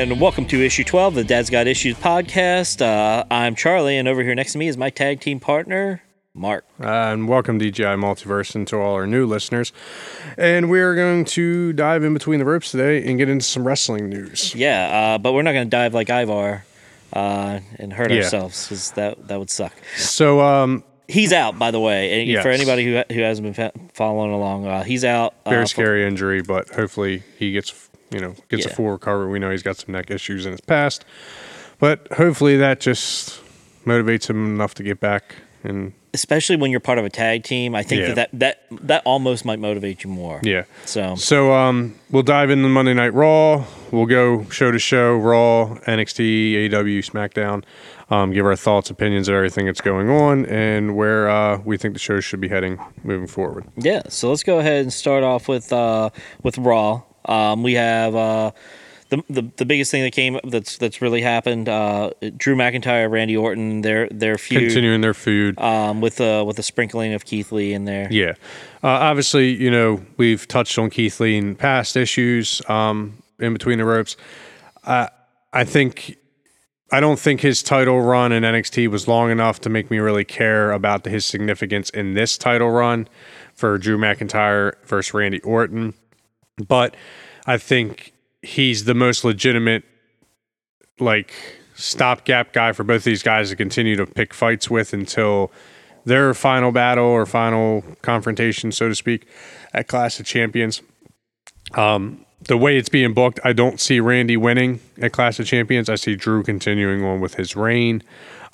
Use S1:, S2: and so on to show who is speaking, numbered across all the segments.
S1: And welcome to issue 12 of the Dad's Got Issues podcast. Uh, I'm Charlie, and over here next to me is my tag team partner, Mark.
S2: Uh, and welcome DGI Multiverse and to all our new listeners. And we're going to dive in between the ropes today and get into some wrestling news.
S1: Yeah, uh, but we're not going to dive like Ivar uh, and hurt
S2: Yeah.
S1: ourselves because that, that would suck.
S2: So, um,
S1: He's out, by the way. And
S2: Yes.
S1: For anybody who, who hasn't been following along, uh, he's out. uh,
S2: very
S1: for-
S2: scary injury, but hopefully he gets, you know, gets
S1: Yeah.
S2: a full recovery. We know he's got some neck issues in his past, but hopefully that just motivates him enough to get back. And
S1: especially when you're part of a tag team. I think
S2: Yeah.
S1: that, that that that almost might motivate you more.
S2: yeah.
S1: So
S2: So um, we'll dive into Monday Night Raw. We'll go show to show, Raw, NXT, aw SmackDown. Um, give our thoughts, opinions of everything that's going on, and where uh, we think the show should be heading moving forward.
S1: Yeah, so let's go ahead and start off with uh, with Raw. Um, we have uh, the, the the biggest thing that came that's that's really happened. Uh, Drew McIntyre, Randy Orton, their their feud
S2: Continuing their feud.
S1: um, with uh, with a sprinkling of Keith Lee in there.
S2: Yeah. Uh, obviously, you know, we've touched on Keith Lee in past issues um, in between the ropes. Uh, I think, I don't think his title run in NXT was long enough to make me really care about his significance in this title run for Drew McIntyre versus Randy Orton. But I think he's the most legitimate, like, stopgap guy for both these guys to continue to pick fights with until their final battle or final confrontation, so to speak, at Clash of Champions. Um, the way it's being booked, I don't see Randy winning at Clash of Champions. I see Drew continuing on with his reign.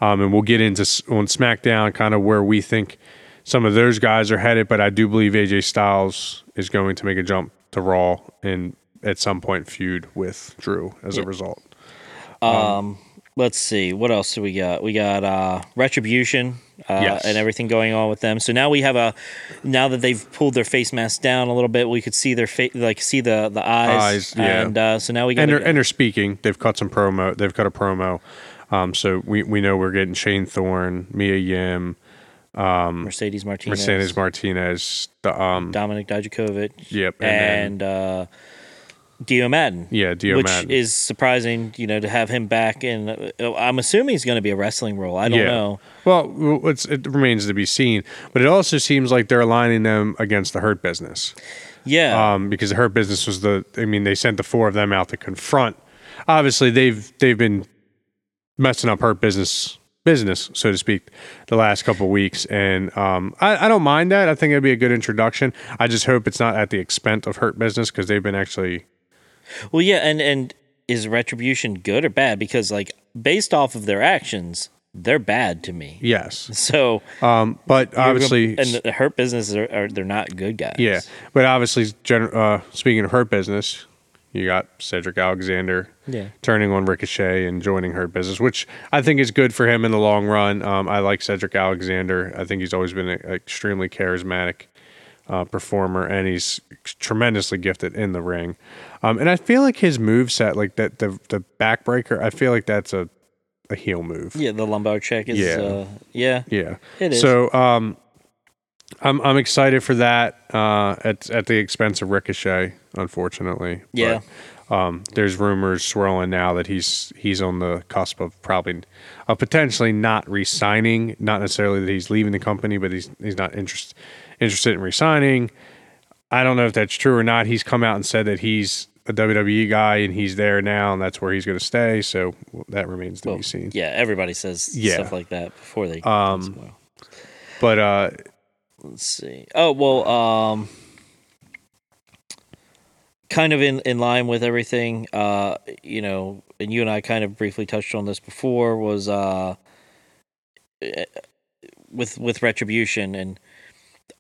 S2: Um, and we'll get into on SmackDown kind of where we think some of those guys are headed. But I do believe AJ Styles is going to make a jump to Raw and at some point feud with Drew as a result.
S1: Um, let's see what else do we got. We got uh, Retribution uh,
S2: Yes.
S1: and everything going on with them. So now we have a now that they've pulled their face masks down a little bit, we could see their face like see the the eyes.
S2: Eyes, yeah.
S1: And uh, so now we got
S2: and they're, and they're speaking. They've cut some promo. They've cut a promo. Um, so we, we know we're getting Shane Thorne, Mia Yim,
S1: Mercedes Martinez,
S2: Mercedes Martinez, the um,
S1: Dominik Dijakovic,
S2: Yep, and
S1: and, uh, Dio Maddin.
S2: Yeah, Dio
S1: which
S2: Maddin.
S1: is surprising, you know, to have him back. in uh, I'm assuming he's going to be a wrestling role. I don't
S2: yeah.
S1: know.
S2: Well, it's, it remains to be seen, but it also seems like they're aligning them against the Hurt Business.
S1: Yeah,
S2: um, because the Hurt Business was the. I mean, they sent the four of them out to confront. Obviously, they've they've been messing up Hurt Business business, so to speak, the last couple of weeks, and um, I, I don't mind that. I think it'd be a good introduction. I just hope it's not at the expense of Hurt Business because they've been actually.
S1: well, yeah, and and is Retribution good or bad? Because like based off of their actions, they're bad to me.
S2: Yes,
S1: So
S2: um, but obviously,
S1: and the Hurt Business are, are they're not good guys.
S2: yeah, but obviously, gen- uh, speaking of Hurt Business, you got Cedric Alexander,
S1: Yeah.
S2: turning on Ricochet and joining Hurt Business, which I think is good for him in the long run. Um, I like Cedric Alexander. I think he's always been an extremely charismatic uh, performer, and he's tremendously gifted in the ring. Um, and I feel like his move set, like that, the the backbreaker, I feel like that's a a heel move.
S1: yeah. The lumbar check is
S2: Yeah.
S1: uh, yeah.
S2: Yeah.
S1: It is.
S2: So um I'm I'm excited for that uh at at the expense of Ricochet, unfortunately.
S1: Yeah.
S2: But, um there's rumors swirling now that he's he's on the cusp of probably of potentially not re-signing, not necessarily that he's leaving the company, but he's he's not interest, interested in re-signing. I don't know if that's true or not. He's come out and said that he's a WWE guy and he's there now and that's where he's going to stay, so that remains to
S1: Well,
S2: be seen.
S1: yeah, everybody says
S2: Yeah.
S1: stuff like that before they.
S2: Um, But uh
S1: let's see. Oh well, um, kind of in in line with everything. Uh, you know, and you and I kind of briefly touched on this before. Was uh, with with retribution and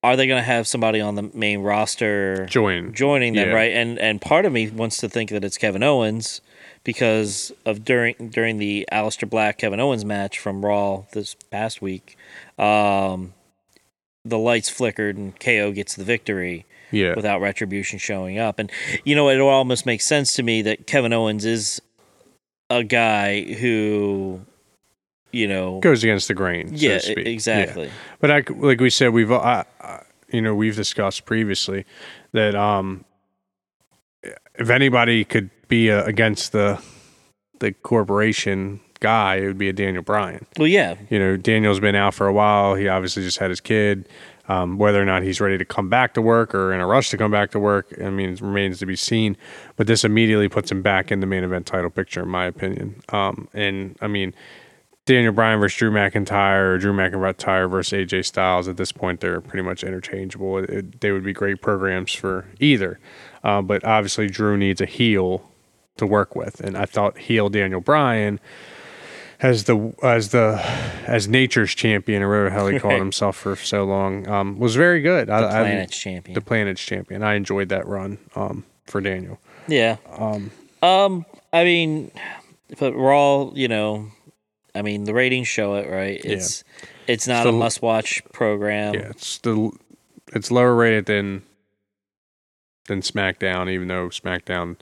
S1: are they going to have somebody on the main roster
S2: join
S1: joining them
S2: Yeah.
S1: right and and part of me wants to think that it's Kevin Owens because of during during the Aleister Black Kevin Owens match from Raw this past week um the lights flickered and KO gets the victory
S2: Yeah.
S1: without retribution showing up and you know it almost makes sense to me that Kevin Owens is a guy who you know
S2: goes against the grain. so to
S1: yeah
S2: speak.
S1: exactly
S2: Yeah. But I, like we said, we've uh, uh, you know we've discussed previously that um, if anybody could be uh, against the the corporation guy, it would be a Daniel Bryan.
S1: Well, yeah,
S2: You know, Daniel's been out for a while. He obviously just had his kid. Um, whether or not he's ready to come back to work or in a rush to come back to work, I mean, it remains to be seen. But this immediately puts him back in the main event title picture, in my opinion. Um, and I mean, Daniel Bryan versus Drew McIntyre, or Drew McIntyre versus AJ Styles. At this point, they're pretty much interchangeable. It, it- they would be great programs for either. Uh, but obviously, Drew needs a heel to work with, and I thought heel Daniel Bryan as the as the as nature's champion or whatever hell he called himself for so long um, was very good.
S1: the
S2: I, I-
S1: planet's champion.
S2: the planet's champion. I enjoyed that run um, for Daniel.
S1: Yeah. Um, I mean, but we're all you know, I mean, the ratings show it, right? It's it's not a must-watch program.
S2: Yeah, it's the it's lower rated than than SmackDown, even though SmackDown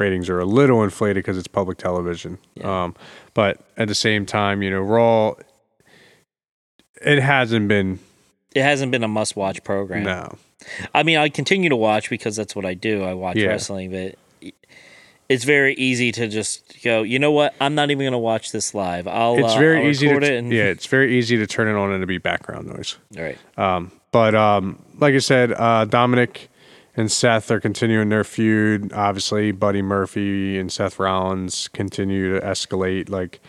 S2: ratings are a little inflated because it's public television.
S1: Yeah.
S2: Um, but at the same time, you know, Raw it hasn't been
S1: It hasn't been a must-watch program.
S2: no.
S1: I mean, I continue to watch because that's what I do. I watch
S2: Yeah.
S1: wrestling, but it's very easy to just go. You know what? I'm not even going to watch this live. I'll.
S2: It's
S1: uh,
S2: very
S1: I'll
S2: easy to
S1: it and,
S2: yeah, it's very easy to turn it on and to be background noise.
S1: All right.
S2: Um, but um, like I said, uh, Dominik and Seth are continuing their feud. Obviously, Buddy Murphy and Seth Rollins continue to escalate. Like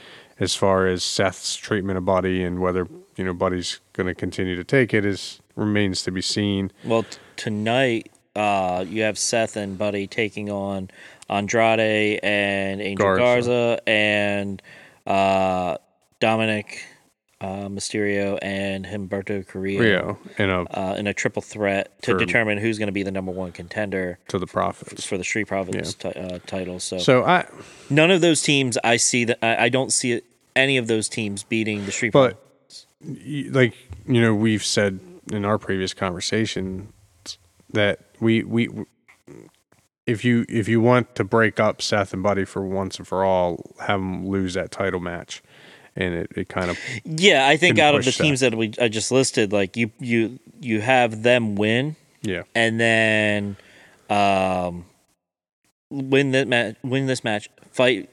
S2: as far as Seth's treatment of Buddy and whether you know Buddy's going to continue to take it is remains to be seen.
S1: Well, t- tonight uh, you have Seth and Buddy taking on Andrade and Angel
S2: Garza.
S1: Garza, and uh, Dominik uh, Mysterio and Humberto Carrillo
S2: Rio in a
S1: uh, in a triple threat to
S2: For-
S1: determine who's going to be the number one contender
S2: to the Profits.
S1: for the Street Profits ti- uh, title. So,
S2: So I
S1: none of those teams I see that I, I don't see any of those teams beating the Street
S2: But-
S1: Profits.
S2: like you know we've said in our previous conversation that we we if you if you want to break up Seth and Buddy for once and for all, have them lose that title match, and it, it kind of
S1: Yeah, I think out of the
S2: push that.
S1: teams that we I just listed, like you you you have them win.
S2: yeah
S1: and then um, win that match, win this match, fight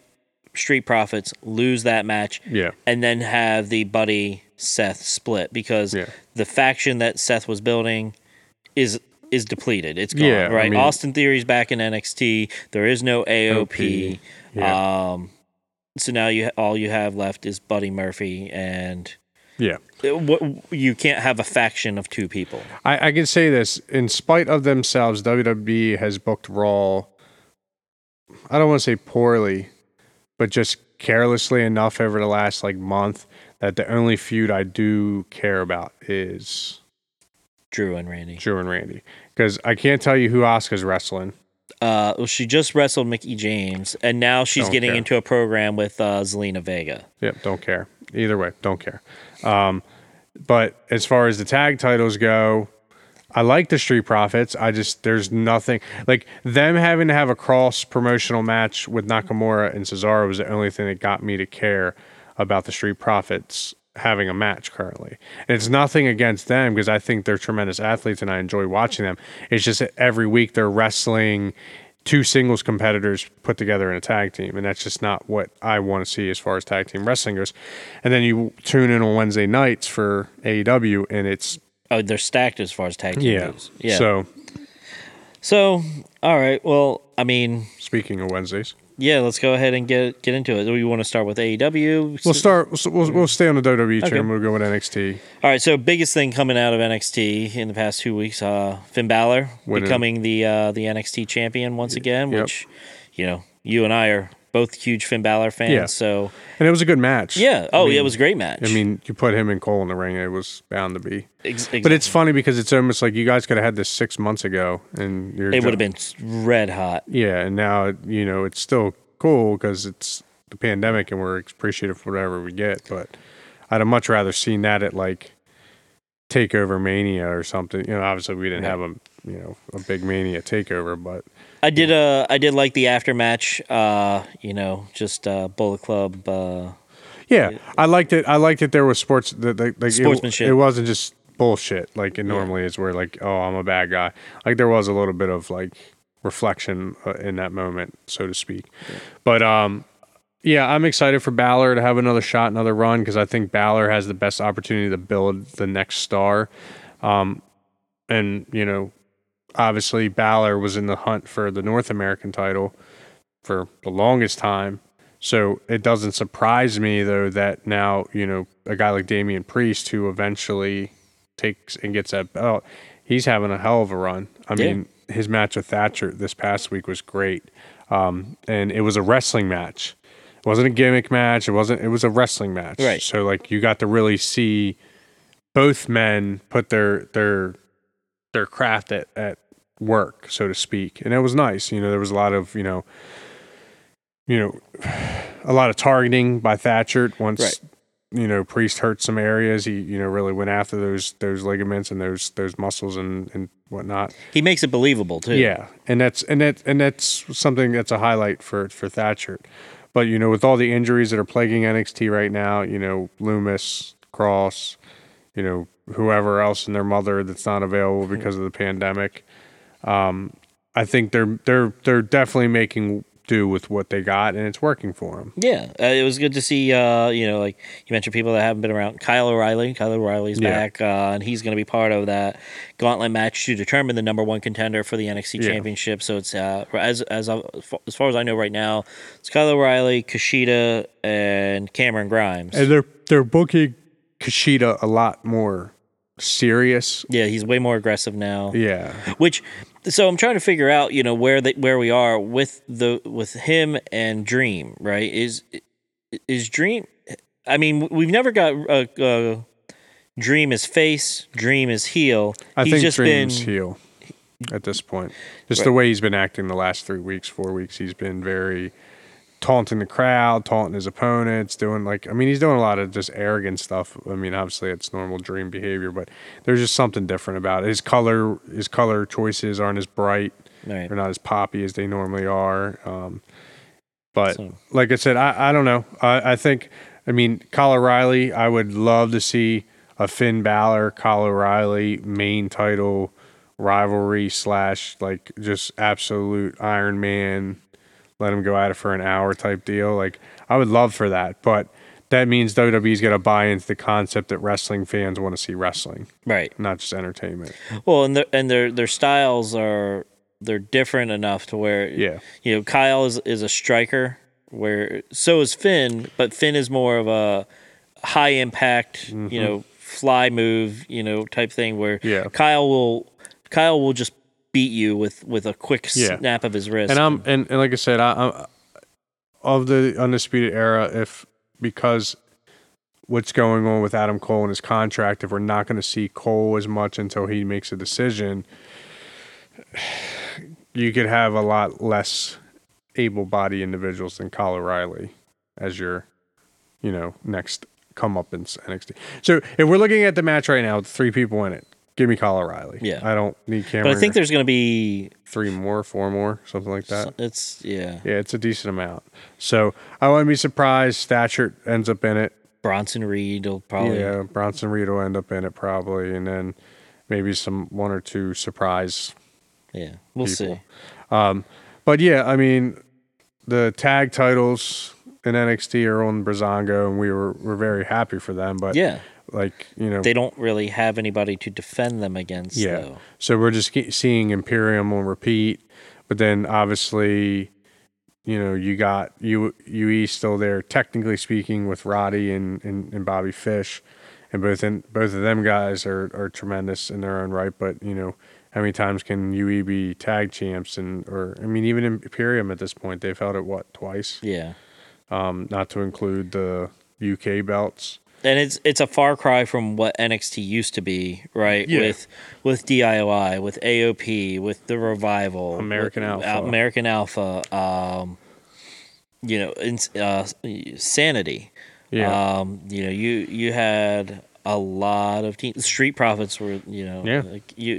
S1: Street Profits, lose that match,
S2: yeah
S1: and then have the Buddy Seth split because
S2: Yeah.
S1: the faction that Seth was building is is depleted. It's gone.
S2: Yeah, I
S1: right.
S2: mean-
S1: Austin Theory's back in NXT. There is no AOP.
S2: OP, yeah.
S1: Um, so now you all you have left is Buddy Murphy, and
S2: yeah.
S1: uh, you can't have a faction of two people.
S2: I, I can say this in spite of themselves, WWE has booked Raw. I don't want to say poorly, but just carelessly enough over the last like month that the only feud I do care about is
S1: Drew and Randy.
S2: Drew and Randy because I can't tell you who Asuka's wrestling.
S1: Uh, well, she just wrestled Mickie James, and now she's
S2: Don't
S1: getting
S2: care.
S1: into a program with uh, Zelina Vega.
S2: Yep, don't care. Either way, don't care. Um, but as far as the tag titles go, I like the Street Profits. I just there's nothing like them having to have a cross promotional match with Nakamura and Cesaro was the only thing that got me to care about the Street Profits having a match currently. And it's nothing against them because I think they're tremendous athletes and I enjoy watching them. It's just that every week they're wrestling two singles competitors put together in a tag team, and that's just not what I want to see as far as tag team wrestling goes. And then you tune in on Wednesday nights for AEW, and it's
S1: Oh, they're stacked as far as tag team
S2: yeah,
S1: goes. Yeah.
S2: So
S1: So, all right. Well, I mean,
S2: speaking of Wednesdays,
S1: yeah. Let's go ahead and get get into it. Do we want to start with AEW?
S2: we'll start. We'll, we'll, stay on the WWE
S1: Okay.
S2: We'll go with NXT.
S1: All right. So, biggest thing coming out of NXT in the past two weeks, uh, Finn Balor
S2: Winning.
S1: becoming the uh, the NXT champion once again,
S2: Yep.
S1: which you know you and I are both huge Finn Balor fans.
S2: Yeah.
S1: So,
S2: And it was a good match.
S1: yeah. Oh,
S2: I
S1: yeah, it was a great match.
S2: I mean, you put him and Cole in the ring, it was bound to be.
S1: Ex-
S2: But it's funny because it's almost like you guys could have had this six months ago, and you're
S1: it would have been red hot.
S2: Yeah, and now you know it's still cool because it's the pandemic and we're appreciative for whatever we get. But I'd have much rather seen that at like Takeover Mania or something. You know, obviously we didn't
S1: Yeah.
S2: have a you know a big Mania Takeover, but
S1: I did uh I did like the aftermatch. Uh, you know, just uh, Bullet Club. Uh,
S2: yeah, I liked it. I liked it. There was sports that like, like it-
S1: Sportsmanship.
S2: It, wasn't just bullshit like it normally is, where like oh I'm a bad guy. Like there was a little bit of like reflection uh, in that moment, so to speak. But um, yeah, I'm excited for Balor to have another shot, another run, because I think Balor has the best opportunity to build the next star. Um, and you know, obviously Balor was in the hunt for the North American title for the longest time. So it doesn't surprise me though that now, you know, a guy like Damian Priest who eventually takes and gets that belt, he's having a hell of a run. I
S1: Yeah.
S2: mean, his match with Thatcher this past week was great. Um, and it was a wrestling match. It wasn't a gimmick match. It wasn't it was a wrestling match.
S1: Right.
S2: So like you got to really see both men put their their their craft at, at work, so to speak. And it was nice. You know, there was a lot of, you know, you know, a lot of targeting by Thatcher once
S1: Right.
S2: you know, Priest hurt some areas. He, you know, really went after those those ligaments and those those muscles and, and whatnot.
S1: He makes it believable too.
S2: Yeah, and that's and that and that's something that's a highlight for for Thatcher. But you know, with all the injuries that are plaguing NXT right now, you know, Lumis, Cross, you know, whoever else and their mother that's not available mm-hmm. because of the pandemic, um, I think they're they're they're definitely making do with what they got, and it's working for them.
S1: Yeah, uh, it was good to see. Uh, you know, like you mentioned, people that haven't been around. Kyle O'Reilly. Kyle O'Reilly's
S2: Yeah.
S1: back, uh, and he's going to be part of that gauntlet match to determine the number one contender for the NXT
S2: Yeah.
S1: Championship. So it's uh, as as as far as I know right now, it's Kyle O'Reilly, Kushida, and Cameron Grimes.
S2: And they're they're booking Kushida a lot more serious.
S1: yeah, he's way more aggressive now.
S2: Yeah,
S1: Which, so I'm trying to figure out, you know, where they, where we are with the with him and Dream, right? Is is Dream? I mean, we've never got uh, uh, Dream is face, Dream is heel.
S2: I
S1: He's
S2: think
S1: just
S2: Dream's
S1: been
S2: heel at this point. Just the way he's been acting the last three weeks, four weeks, he's been very taunting the crowd, taunting his opponents, doing like I mean, he's doing a lot of just arrogant stuff. I mean, obviously it's normal Dream behavior, but there's just something different about it. His color, his color choices aren't as bright.
S1: right.
S2: They're not as poppy as they normally are. Um, but
S1: So-
S2: like I said, I, I don't know. I, I think, I mean, Kyle O'Reilly, I would love to see a Finn Balor, Kyle O'Reilly main title rivalry slash like just absolute Iron Man, let him go at it for an hour type deal. Like, I would love for that. But that means WWE's got to buy into the concept that wrestling fans want to see wrestling,
S1: right.
S2: not just entertainment.
S1: Well, and their and their their styles are they're different enough to where
S2: Yeah.
S1: you know Kyle is is a striker, where so is Finn, but Finn is more of a high impact, you mm-hmm. know, fly move, you know, type thing where
S2: Yeah.
S1: Kyle will Kyle will just beat you with with a quick
S2: Yeah.
S1: snap of his wrist.
S2: And I'm and, and like I said, I, I'm of the undisputed era. If because what's going on with Adam Cole and his contract, if we're not going to see Cole as much until he makes a decision, you could have a lot less able-bodied individuals than Kyle O'Reilly as your, you know, next come up in NXT. So if we're looking at the match right now, with three people in it. Give me Kyle O'Reilly.
S1: Yeah.
S2: I don't need Cameron.
S1: but I think there's going to be
S2: three more, four more, something like that.
S1: it's yeah
S2: Yeah, it's a decent amount. So I wouldn't be surprised Thatcher ends up in it.
S1: Bronson Reed will probably
S2: Yeah, Bronson Reed will end up in it probably, and then maybe some one or two surprise.
S1: yeah we'll
S2: people.
S1: see.
S2: But yeah, I mean, the tag titles in NXT are on Breezango, and we were we're very happy for them. But
S1: Yeah,
S2: like you know,
S1: they don't really have anybody to defend them against.
S2: Yeah.
S1: though.
S2: So we're just seeing Imperium on repeat, but then obviously, you know, you got U UE still there, technically speaking, with Roddy and, and, and Bobby Fish, and both in, both of them guys are, are tremendous in their own right. But you know, how many times can UE be tag champs? And or I mean, even Imperium at this point, they've held it what twice,
S1: yeah.
S2: um, not to include the UK belts.
S1: And it's it's a far cry from what NXT used to be, right?
S2: Yeah.
S1: With with DIY, with AOP, with the revival,
S2: American
S1: with-
S2: Alpha.
S1: American Alpha, um, you know, in, uh, Sanity.
S2: Yeah.
S1: Um, you know, you you had a lot of teams. Street Profits were, you know,
S2: Yeah.
S1: like you.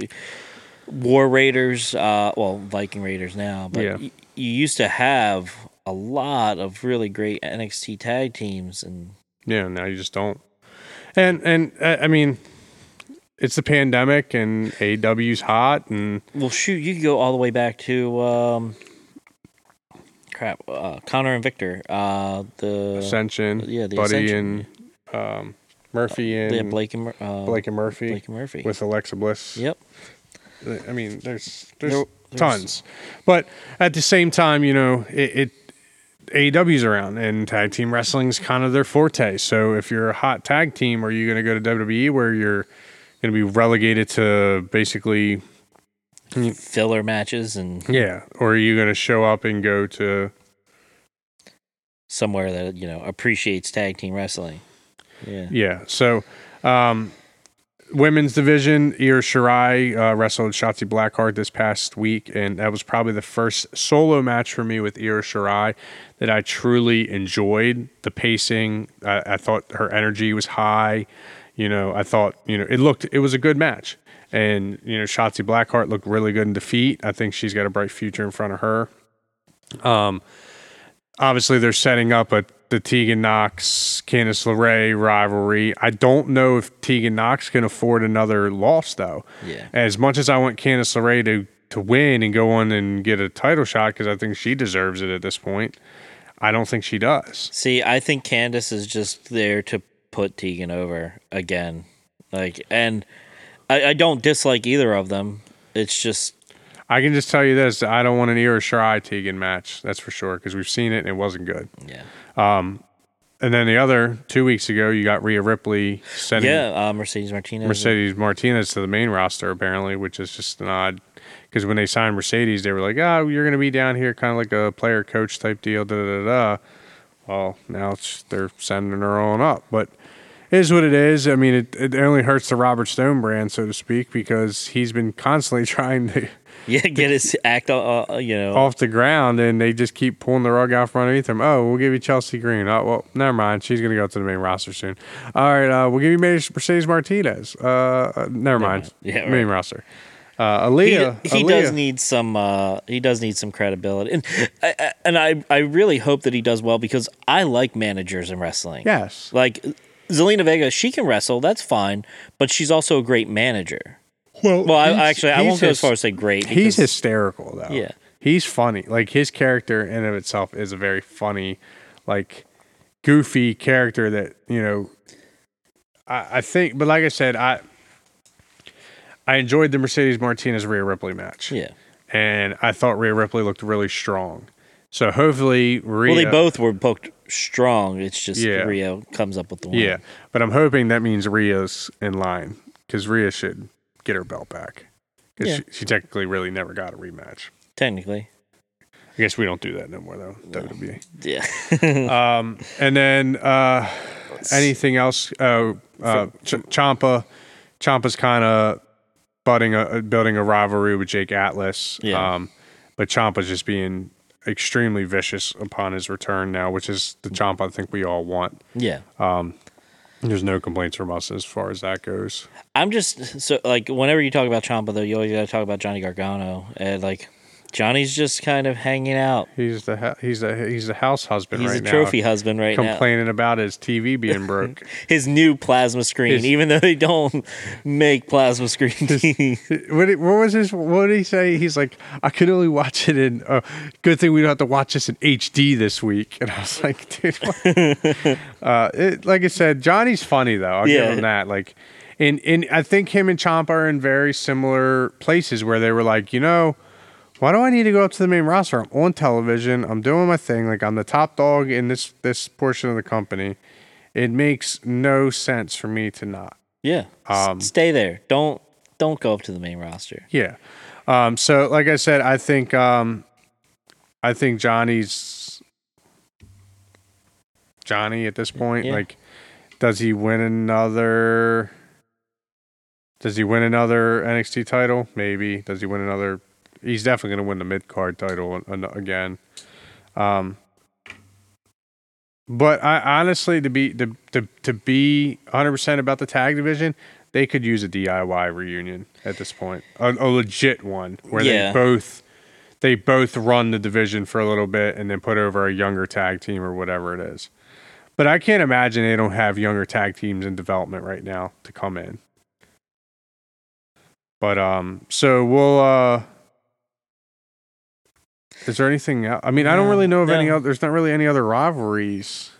S1: War Raiders, uh, well, Viking Raiders now, but
S2: Yeah.
S1: y- you used to have a lot of really great NXT tag teams, and
S2: Yeah, now you just don't. And and uh, I mean, it's the pandemic, and AW's hot, and
S1: Well, shoot, you could go all the way back to um, crap, uh, Connor and Victor, uh, the
S2: Ascension,
S1: yeah, the
S2: Buddy
S1: Ascension.
S2: and um, Murphy and
S1: yeah, Blake and uh,
S2: Blake and Murphy
S1: Blake and Murphy.
S2: with Alexa Bliss.
S1: yep.
S2: I mean, there's there's
S1: There- there's-
S2: tons, but at the same time, you know, it, it AEW's around and tag team wrestling's kind of their forte. So if you're a hot tag team, are you going to go to WWE where you're going to be relegated to basically
S1: Filler matches and
S2: yeah, or are you going to show up and go to
S1: somewhere that you know appreciates tag team wrestling. Yeah.
S2: Yeah. So, um, women's division, Io Shirai uh, wrestled Shotzi Blackheart this past week, and that was probably the first solo match for me with Io Shirai that I truly enjoyed. The pacing, I, I thought her energy was high. You know, I thought you know it looked it was a good match, and you know Shotzi Blackheart looked really good in defeat. I think she's got a bright future in front of her. Um, obviously they're setting up a the Tegan Nox Candice LeRae rivalry. I don't know if Tegan Nox can afford another loss though.
S1: Yeah.
S2: As much as I want Candice LeRae to to win and go on and get a title shot because I think she deserves it at this point, I don't think she does.
S1: See, I think Candice is just there to put Tegan over again. Like, and I, I don't dislike either of them. It's just
S2: I can just tell you this: I don't want an Io Shirai Tegan match. That's for sure because we've seen it and it wasn't good.
S1: yeah, Um,
S2: And then the other two weeks ago, you got Rhea Ripley sending
S1: yeah. Uh, Mercedes Martinez.
S2: Mercedes Martinez to the main roster apparently, which is just an odd because when they signed Mercedes, they were like, "Oh, you're going to be down here, kind of like a player coach type deal." Da da da. Well, now it's they're sending her on up, but it is what it is. I mean, it, it only hurts the Robert Stone brand, so to speak, because he's been constantly trying to
S1: Yeah, get his act. Uh, uh, you know,
S2: off the ground, and they just keep pulling the rug out from underneath him. Oh, we'll give you Chelsea Green. Oh, well, never mind. She's going to go to the main roster soon. All right, uh, we'll give you Mercedes Martinez. Uh, uh, never mind.
S1: Yeah,
S2: main
S1: right.
S2: roster. Uh,
S1: he,
S2: Aliyah.
S1: he
S2: Aliyah.
S1: does need some. Uh, he does need some credibility, and I, and I I really hope that he does well because I like managers in wrestling.
S2: Yes.
S1: Like Zelina Vega, she can wrestle. That's fine, but she's also a great manager.
S2: Well,
S1: Well, I, actually, I won't go as far as say great.
S2: He's hysterical though.
S1: Yeah.
S2: He's funny. Like his character in of itself is a very funny, like goofy character that, you know I, I think but like I said, I I enjoyed the Mercedes Martinez Rhea Ripley match.
S1: Yeah.
S2: And I thought Rhea Ripley looked really strong. So hopefully Rhea
S1: Well, they both were booked strong. It's just
S2: Yeah.
S1: Rio comes up with the one.
S2: Yeah. But I'm hoping that means Rhea's in line because Rhea should get her belt back. Because
S1: Yeah.
S2: she, she technically really never got a rematch.
S1: Technically.
S2: I guess we don't do that no more though. WWE.
S1: Yeah.
S2: Um, and then uh, anything else? Uh, uh, Ch- Ciampa, Ciampa's kind of budding a building a rivalry with Jake Atlas.
S1: Yeah.
S2: Um, but Ciampa's just being extremely vicious upon his return now, which is the Ciampa I think we all want.
S1: yeah.
S2: There's no complaints from us as far as that goes.
S1: I'm just so like whenever you talk about Ciampa though, you always got to talk about Johnny Gargano and like Johnny's just kind of hanging out.
S2: He's the ha- he's the he's the house husband
S1: He's
S2: right
S1: a
S2: now.
S1: trophy husband right now.
S2: complaining about his TV being broke.
S1: His new plasma screen,
S2: His-
S1: even though they don't make plasma screen TVs.
S2: what, what was his? What did he say? He's like, I can only watch it in. Uh, good thing we don't have to watch this in HD this week. And I was like, dude, what? uh, it, like I said, Johnny's funny though. I'll
S1: Yeah.
S2: give him that. Like, and and I think him and Chomp are in very similar places where they were like, you know. Why do I need to go up to the main roster? I'm on television. I'm doing my thing. Like I'm the top dog in this this portion of the company. It makes no sense for me to not.
S1: yeah.
S2: Um,
S1: stay there. Don't don't go up to the main roster.
S2: Yeah. Um, so like I said, I think um, I think Johnny's Johnny at this point.
S1: Yeah.
S2: Like, does he win another? Does he win another NXT title? Maybe. Does he win another? He's definitely going to win the mid card title again. Um, but I honestly, to be to to, to be 100 percent about the tag division, they could use a DIY reunion at this point, a, a legit one where
S1: Yeah.
S2: they both they both run the division for a little bit and then put over a younger tag team or whatever it is. But I can't imagine they don't have younger tag teams in development right now to come in. But um, so we'll uh, Is there anything? el- I mean, I don't really know of any other. There's not really any other rivalries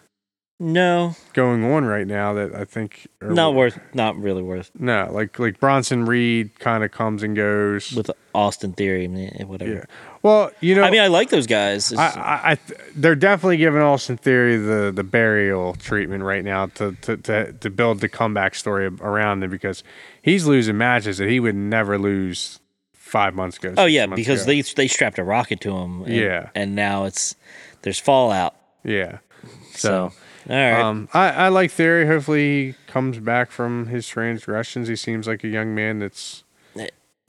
S1: No,
S2: going on right now that I think are
S1: not worth. Not really worth.
S2: No, like like Bronson Reed kind of comes and goes.
S1: With Austin Theory, and whatever.
S2: yeah. Well, you know,
S1: I mean, I like those guys.
S2: I, I, I they're definitely giving Austin Theory the, the burial treatment right now to, to, to, to build the comeback story around him because he's losing matches that he would never lose five months ago.
S1: Oh yeah, because
S2: ago.
S1: they they strapped a rocket to him. And,
S2: Yeah.
S1: and now it's there's fallout.
S2: yeah.
S1: So,
S2: So,
S1: all right,
S2: um, I, I like Theory. Hopefully he comes back from his transgressions. He seems like a young man that's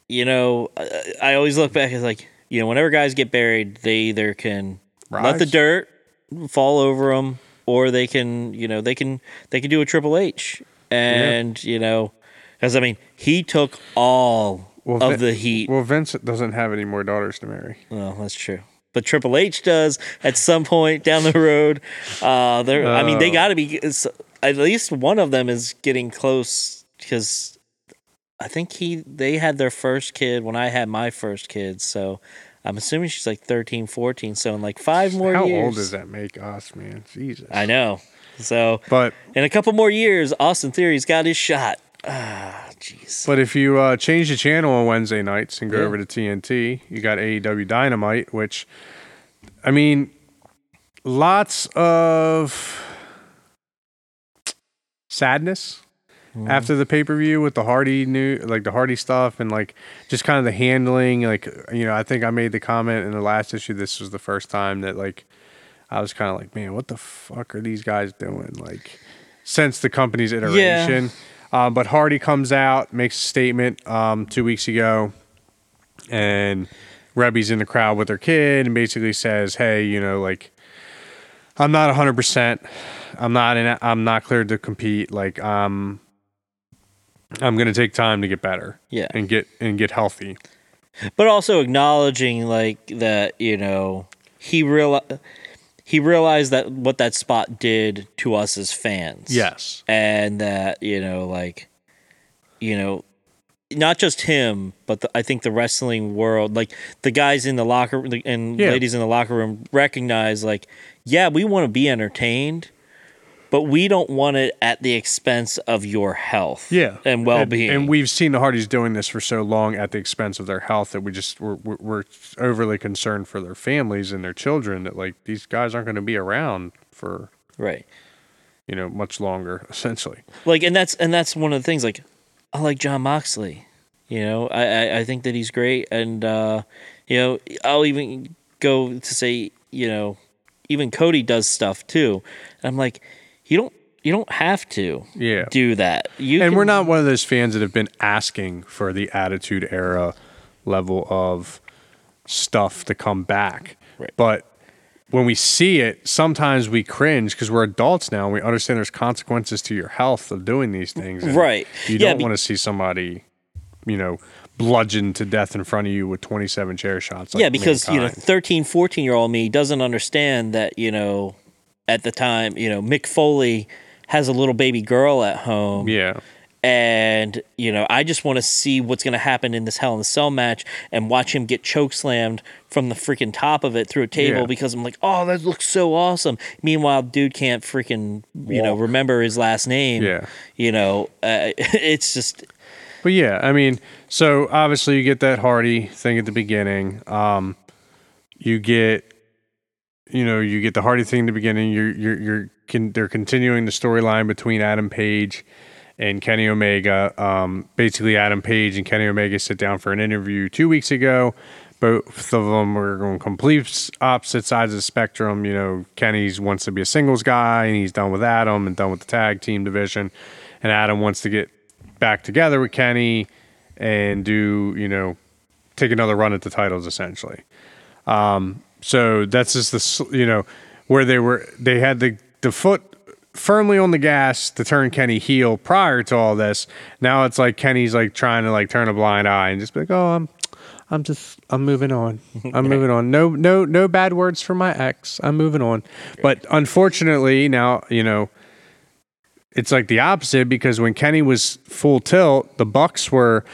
S1: you know, I, I always look back as like you know, whenever guys get buried, they either can let the dirt fall over them, or they can you know they can they can do a Triple H, and you know, because I mean he took all
S2: Well,
S1: of
S2: Vin-
S1: the heat.
S2: well. Vincent doesn't have any more daughters to marry.
S1: Well, that's true. But Triple H does at some point down the road. Uh, there, I mean, they
S2: Oh.
S1: got to be at least one of them is getting close because I think he they had their first kid when I had my first kid. So I'm assuming she's like 13, 14. So in like five more
S2: How
S1: years,
S2: old does that make us, man? Jesus.
S1: I know. So
S2: But
S1: in a couple more years, Austin Theory's got his shot. Ah, jeez.
S2: But if you uh, change the channel on Wednesday nights and go
S1: Yeah.
S2: over to TNT, you got AEW Dynamite, which, I mean, lots of sadness after the pay per view with the Hardy new, like the Hardy stuff, and like just kind of the handling. Like, you know, I think I made the comment in the last issue. This was the first time that like I was kind of like, man, what the fuck are these guys doing? Like, since the company's iteration. Uh, but Hardy comes out, makes a statement um, two weeks ago, and Reby's in the crowd with her kid and basically says, "Hey, you know, like I'm not 100. percent I'm not in. I'm not cleared to compete. Like um, I'm gonna take time to get better
S1: Yeah.
S2: and get and get healthy.
S1: but also acknowledging like that you know he real he realized that what that spot did to us as fans
S2: Yes.
S1: and that you know like you know not just him but the, i think the wrestling world like the guys in the locker and
S2: Yeah.
S1: ladies in the locker room recognize like yeah we want to be entertained but we don't want it at the expense of your health
S2: Yeah,
S1: and well-being.
S2: And, we've seen the Hardys doing this for so long at the expense of their health that we just we're, we're, we're overly concerned for their families and their children that like these guys aren't going to be around for
S1: right.
S2: you know much longer essentially.
S1: like and that's and that's one of the things like i like jon moxley you know? I i, I think that he's great and uh you know i'll even go to say you know even cody does stuff too. And i'm like you don't you don't have to
S2: Yeah.
S1: do that you
S2: and
S1: can-
S2: we're not one of those fans that have been asking for the attitude era level of stuff to come back.
S1: Right.
S2: But when we see it, sometimes we cringe because we're adults now and we understand there's consequences to your health of doing these things.
S1: Right.
S2: You
S1: Yeah,
S2: don't
S1: be-
S2: want to see somebody, you know, bludgeoned to death in front of you with 27 chair shots. Like
S1: yeah because you know
S2: Mankind.
S1: 13 14 year old me doesn't understand that you know at the time you know mick foley has a little baby girl at home
S2: yeah.
S1: and you know I just want to see what's going to happen in this Hell in the Cell match and watch him get choke slammed from the freaking top of it through a table
S2: Yeah.
S1: because I'm like, oh, that looks so awesome. Meanwhile, dude can't freaking you know remember his last name.
S2: Yeah.
S1: you know, uh, it's just
S2: But yeah, I mean, so obviously you get that Hardy thing at the beginning. Um, you get, you know, you get the Hardy thing in the beginning. You're, you're, you're, con- they're continuing the storyline between Adam Page and Kenny Omega. Um, basically, Adam Page and Kenny Omega sit down for an interview two weeks ago. Both of them were on complete opposite sides of the spectrum. You know, Kenny's wants to be a singles guy, and he's done with Adam and done with the tag team division. And Adam wants to get back together with Kenny and do, you know, take another run at the titles essentially. Um, so that's just the, you know, where they were, they had the, the foot firmly on the gas to turn Kenny heel prior to all this. Now it's like Kenny's like trying to like turn a blind eye and just be like, oh, I'm, I'm just, I'm moving on. I'm moving on. No, no, no bad words for my ex. I'm moving on. But unfortunately, now, you know, it's like the opposite because when Kenny was full tilt, the Bucks were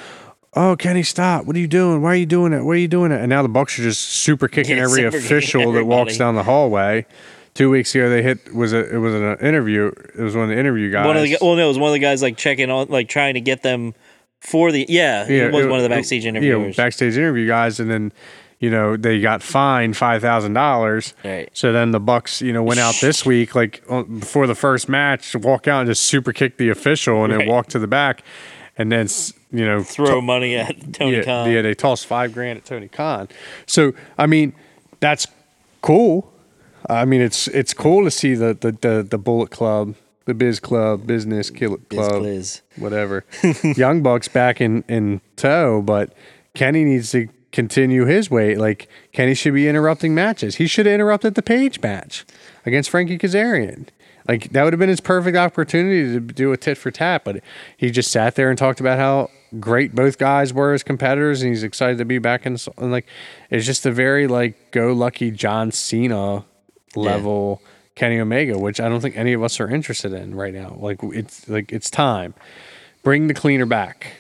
S2: "Oh, Kenny, stop! What are you doing? Why are you doing it? Why are you doing it?" And now the Bucks are just super kicking
S1: Yeah,
S2: every
S1: super kicking
S2: official that walks down the hallway. Two weeks ago, they hit was a, it was an interview. It was one of the interview guys.
S1: One of the well, no, it was one of the guys like checking on, like trying to get them for the yeah. yeah it was one of the backstage
S2: Yeah, backstage interview guys, and then you know they got fined five thousand dollars.
S1: Right.
S2: So then the Bucks, you know, went out this week like on- before the first match, walk out and just super kick the official, and
S1: Right.
S2: then walk to the back, and then you know
S1: Throw money at Tony
S2: yeah,
S1: Khan.
S2: yeah, they toss five grand at Tony Khan. So I mean, that's cool. I mean, it's it's cool to see the the the, the Bullet Club, the Biz Club, Business Kill
S1: Biz
S2: Club,
S1: Gliz.
S2: whatever. Young Bucks back in in tow, but Kenny needs to continue his way. Like Kenny should be interrupting matches. He should have interrupted the Page match against Frankie Kazarian. Like that would have been his perfect opportunity to do a tit for tat, but he just sat there and talked about how great both guys were as competitors, and he's excited to be back in. And like, it's just a very like go lucky John Cena level Kenny Omega, which I don't think any of us are interested in right now. Like it's like it's time. Bring the cleaner back.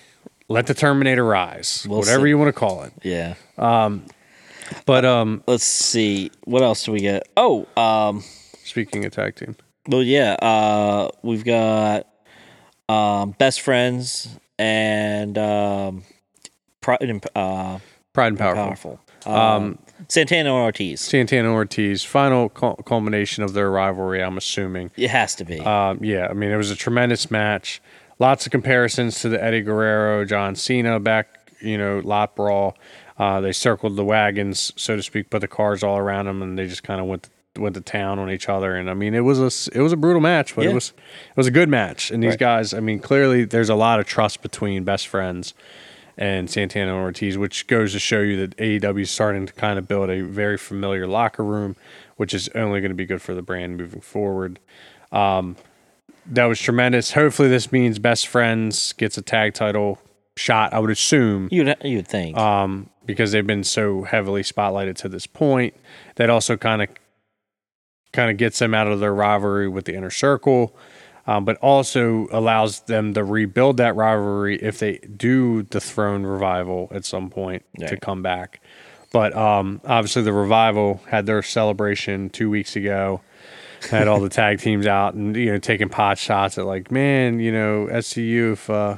S2: Let the Terminator rise.
S1: We'll
S2: whatever
S1: see.
S2: you want to call it.
S1: Yeah.
S2: But um
S1: Let's see. What else do we get? Oh, um,
S2: speaking of tag team.
S1: Well, yeah. Uh, we've got um, best friends and um, Pride and uh,
S2: Pride and Powerful.
S1: powerful. Um, Santana and Ortiz.
S2: Santana and Ortiz, final cul- culmination of their rivalry, I'm assuming.
S1: It has to be.
S2: Um, yeah, I mean, it was a tremendous match. Lots of comparisons to the Eddie Guerrero, John Cena back, you know, lot brawl. Uh, they circled the wagons, so to speak, put the cars all around them, and they just kind of went went to town on each other. And I mean, it was a it was a brutal match, but
S1: Yeah.
S2: it was it was a good match. And these
S1: Right.
S2: guys, I mean, clearly there's a lot of trust between best friends and Santana and Ortiz, which goes to show you that AEW is starting to kind of build a very familiar locker room, which is only going to be good for the brand moving forward. Um, that was tremendous. Hopefully, this means best friends gets a tag title shot. I would assume
S1: you'd you'd think.
S2: um, because they've been so heavily spotlighted to this point. That also kind of kind of gets them out of their rivalry with the inner circle, um, but also allows them to rebuild that rivalry if they do the throne revival at some point to come back. But um, obviously, the revival had their celebration two weeks ago. Had all the tag teams out and you know taking pot shots at like, man, you know, SCU if uh,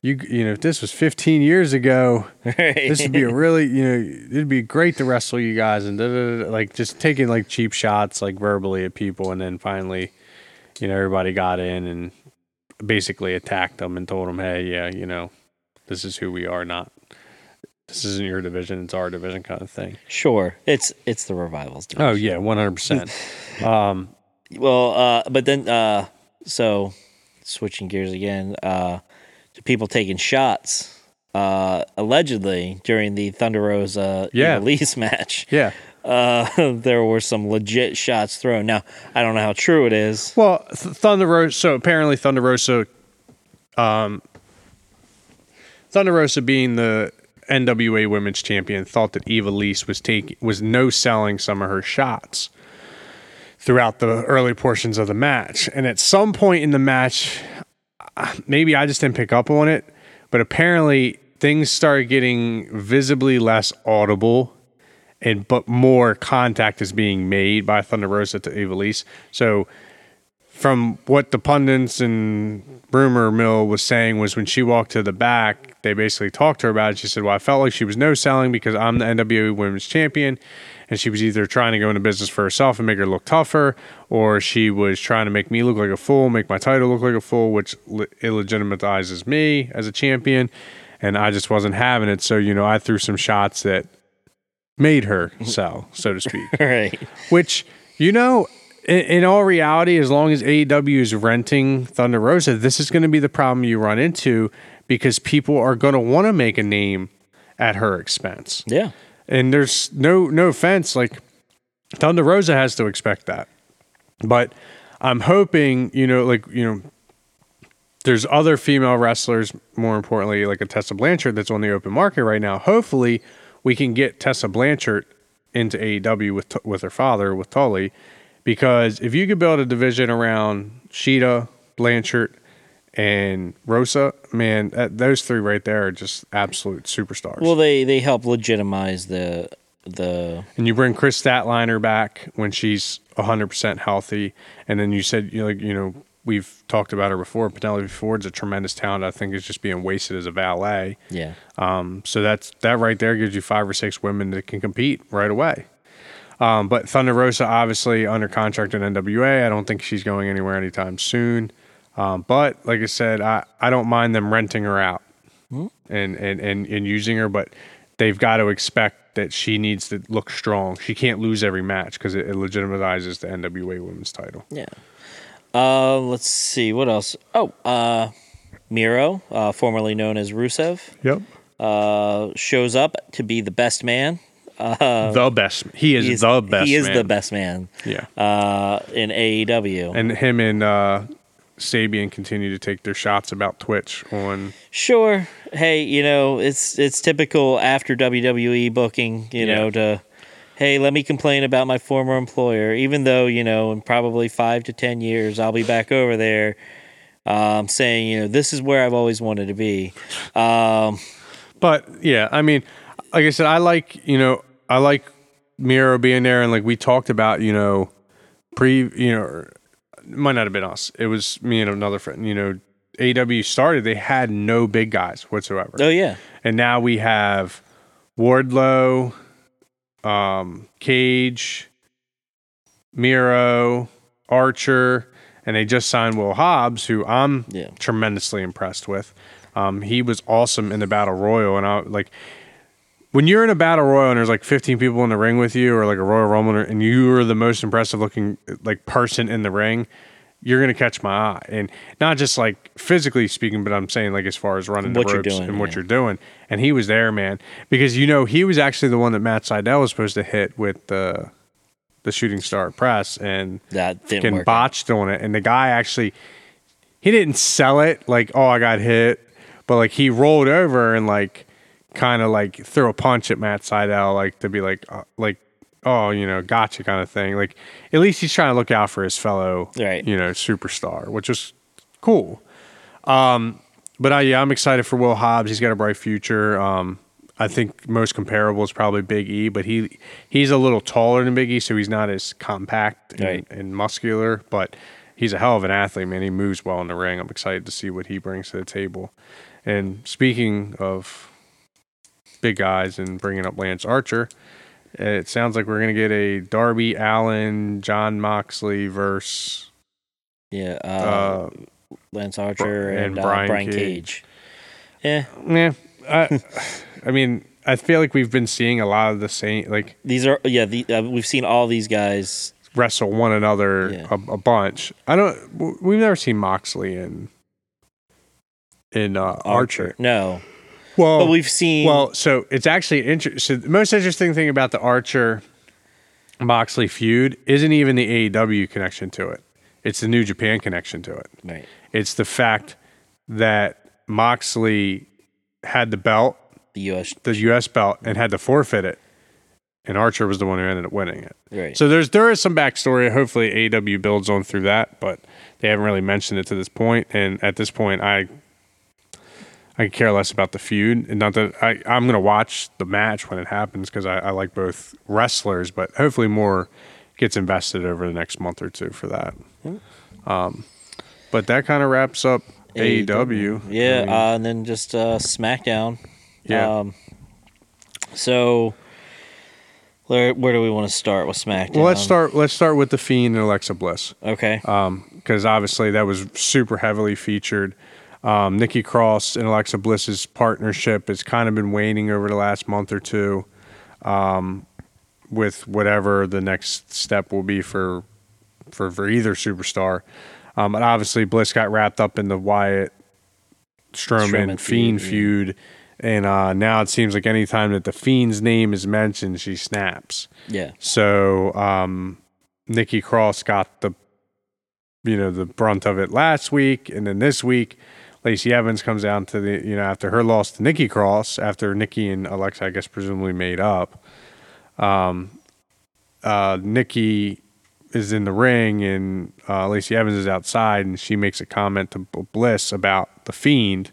S2: you you know if this was 15 years ago, this would be a really you know it'd be great to wrestle you guys and da, da, da, like just taking like cheap shots like verbally at people and then finally you know everybody got in and basically attacked them and told them hey yeah you know this is who we are not this isn't your division it's our division kind of thing
S1: sure, it's it's the revivals. division.
S2: oh yeah 100% um
S1: Well, uh, but then uh, so switching gears again, uh, people taking shots. Uh, allegedly during the Thunder Rosa
S2: Yeah.
S1: release match,
S2: yeah
S1: uh, there were some legit shots thrown. Now I don't know how true it is.
S2: Well, Th- Thunder Rosa. So apparently, Thunder Rosa, um, Thunder Rosa being the NWA Women's Champion, thought that Ivelisse was taking was no selling some of her shots throughout the early portions of the match, and at some point in the match, uh, maybe I just didn't pick up on it, but apparently things started getting visibly less audible and but more contact is being made by Thunder Rosa to Ivelisse. So from what the pundits and rumor mill was saying was when she walked to the back, they basically talked to her about it. She said, Well, I felt like she was no selling because I'm the NWA women's champion. And she was either trying to go into business for herself and make her look tougher, or she was trying to make me look like a fool, make my title look like a fool, which le- illegitimizes me as a champion. And I just wasn't having it. So, you know, I threw some shots that made her sell, so to speak.
S1: right.
S2: Which, you know, in, in all reality, as long as AEW is renting Thunder Rosa, this is going to be the problem you run into because people are going to want to make a name at her expense.
S1: Yeah.
S2: And there's no no offense, like Thunder Rosa has to expect that. But I'm hoping, you know, like, you know, there's other female wrestlers, more importantly, like a Tessa Blanchard that's on the open market right now. Hopefully, we can get Tessa Blanchard into AEW with with her father, with Tully, because if you could build a division around Shida, Blanchard, and Rosa, man, that, those three right there are just absolute superstars.
S1: Well, they they help legitimize the the
S2: and you bring Kris Statlander back when she's 100% healthy. And then you said, you know, like, you know, we've talked about her before. Penelope Ford's a tremendous talent. I think is just being wasted as a valet.
S1: yeah.
S2: Um, so that's that right there gives you five or six women that can compete right away. Um, but Thunder Rosa obviously under contract at NWA. I don't think she's going anywhere anytime soon. Um, but like I said, I, I don't mind them renting her out and, and, and, and using her, but they've got to expect that she needs to look strong. She can't lose every match because it, it legitimizes the NWA women's title.
S1: Yeah. Uh, let's see what else. Oh, uh, Miro, uh, formerly known as Rusev,
S2: Yep.
S1: uh, shows up to be the best man.
S2: the best. He is
S1: He's-
S2: the best.
S1: He is
S2: man.
S1: the best man.
S2: Yeah.
S1: Uh, in AEW.
S2: and him and uh, Sabian continue to take their shots about Twitch on
S1: Sure. Hey, you know, it's it's typical after WWE booking, you
S2: Yeah.
S1: know, to hey, let me complain about my former employer, even though, you know, in probably five to ten years I'll be back over there um, saying, you know, this is where I've always wanted to be. Um,
S2: But yeah, I mean, like I said, I like you know I like Miro being there, and like we talked about, you know, pre you know, might not have been us. It was me and another friend. You know, AW started; they had no big guys whatsoever,
S1: oh yeah.
S2: and now we have Wardlow, um, Cage, Miro, Archer, and they just signed Will Hobbs, who I'm
S1: Yeah.
S2: tremendously impressed with. Um, he was awesome in the battle royal, and I like when you're in a battle royal and there's like 15 people in the ring with you, or like a Royal Rumble, and you are the most impressive looking like person in the ring. You're gonna catch my eye, and not just like physically speaking, but I'm saying like as far as running
S1: What
S2: the ropes
S1: doing,
S2: and what
S1: yeah.
S2: you're doing. And he was there, man, because you know he was actually the one that Matt Sydal was supposed to hit with the the shooting star press, and
S1: That didn't
S2: getting
S1: work. out.
S2: botched on it. And the guy actually, he didn't sell it like, oh, I got hit, but like he rolled over and like kind of like throw a punch at Matt Sydal, like to be like, uh, like, oh, you know, gotcha kind of thing. Like at least he's trying to look out for his fellow,
S1: Right.
S2: you know, superstar, which is cool. Um, but I, yeah, I'm excited for Will Hobbs. He's got a bright future. Um, I think most comparable is probably Big E, but he he's a little taller than Big E, so he's not as compact and,
S1: Right.
S2: and muscular. But he's a hell of an athlete, man. He moves well in the ring. I'm excited to see what he brings to the table. And speaking of big guys and bringing up Lance Archer, it sounds like we're gonna get a Darby Allin, Jon Moxley versus
S1: Yeah. Uh,
S2: uh,
S1: Lance Archer
S2: and
S1: and, uh,
S2: Brian
S1: Brian,
S2: Cage.
S1: Cage. Yeah.
S2: Yeah, I, I mean, I feel like we've been seeing a lot of the same, like
S1: These are yeah. The, uh, we've seen all these guys.
S2: wrestle one another
S1: Yeah.
S2: a, a bunch. I don't. We've never seen Moxley in in uh, Archer.
S1: No,
S2: Well,
S1: but we've seen.
S2: well, so it's actually interesting. So the most interesting thing about the Archer Moxley feud isn't even the AEW connection to it. It's the New Japan connection to it.
S1: right.
S2: It's the fact that Moxley had the belt
S1: The U.S.
S2: the U.S. belt and had to forfeit it, and Archer was the one who ended up winning it.
S1: Right.
S2: So there's there is some backstory. Hopefully, AW builds on through that, but they haven't really mentioned it to this point. And at this point, I I could care less about the feud. And not that I I'm gonna watch the match when it happens because I, I like both wrestlers, but hopefully more gets invested over the next month or two for that. Um, but that kind of wraps up AEW.
S1: Yeah,
S2: I mean,
S1: uh, and then just uh, SmackDown.
S2: Yeah.
S1: Um, so, where where do we want to start with SmackDown?
S2: well, let's start. Let's start with the Fiend and Alexa Bliss.
S1: Okay.
S2: because obviously that was super heavily featured. Um, Nikki Cross and Alexa Bliss's partnership has kind of been waning over the last month or two, um, with whatever the next step will be for for, for either superstar. Um, but obviously, Bliss got wrapped up in the Wyatt Strowman,
S1: Strowman
S2: Fiend
S1: feud, yeah.
S2: and uh, now it seems like anytime that the Fiend's name is mentioned, she snaps.
S1: yeah.
S2: So um, Nikki Cross got the you know the brunt of it last week, and then this week, Lacey Evans comes down to the you know after her loss to Nikki Cross after Nikki and Alexa I guess presumably made up. Um, uh, Nikki is in the ring and uh, Lacey Evans is outside and she makes a comment to Bliss about the Fiend.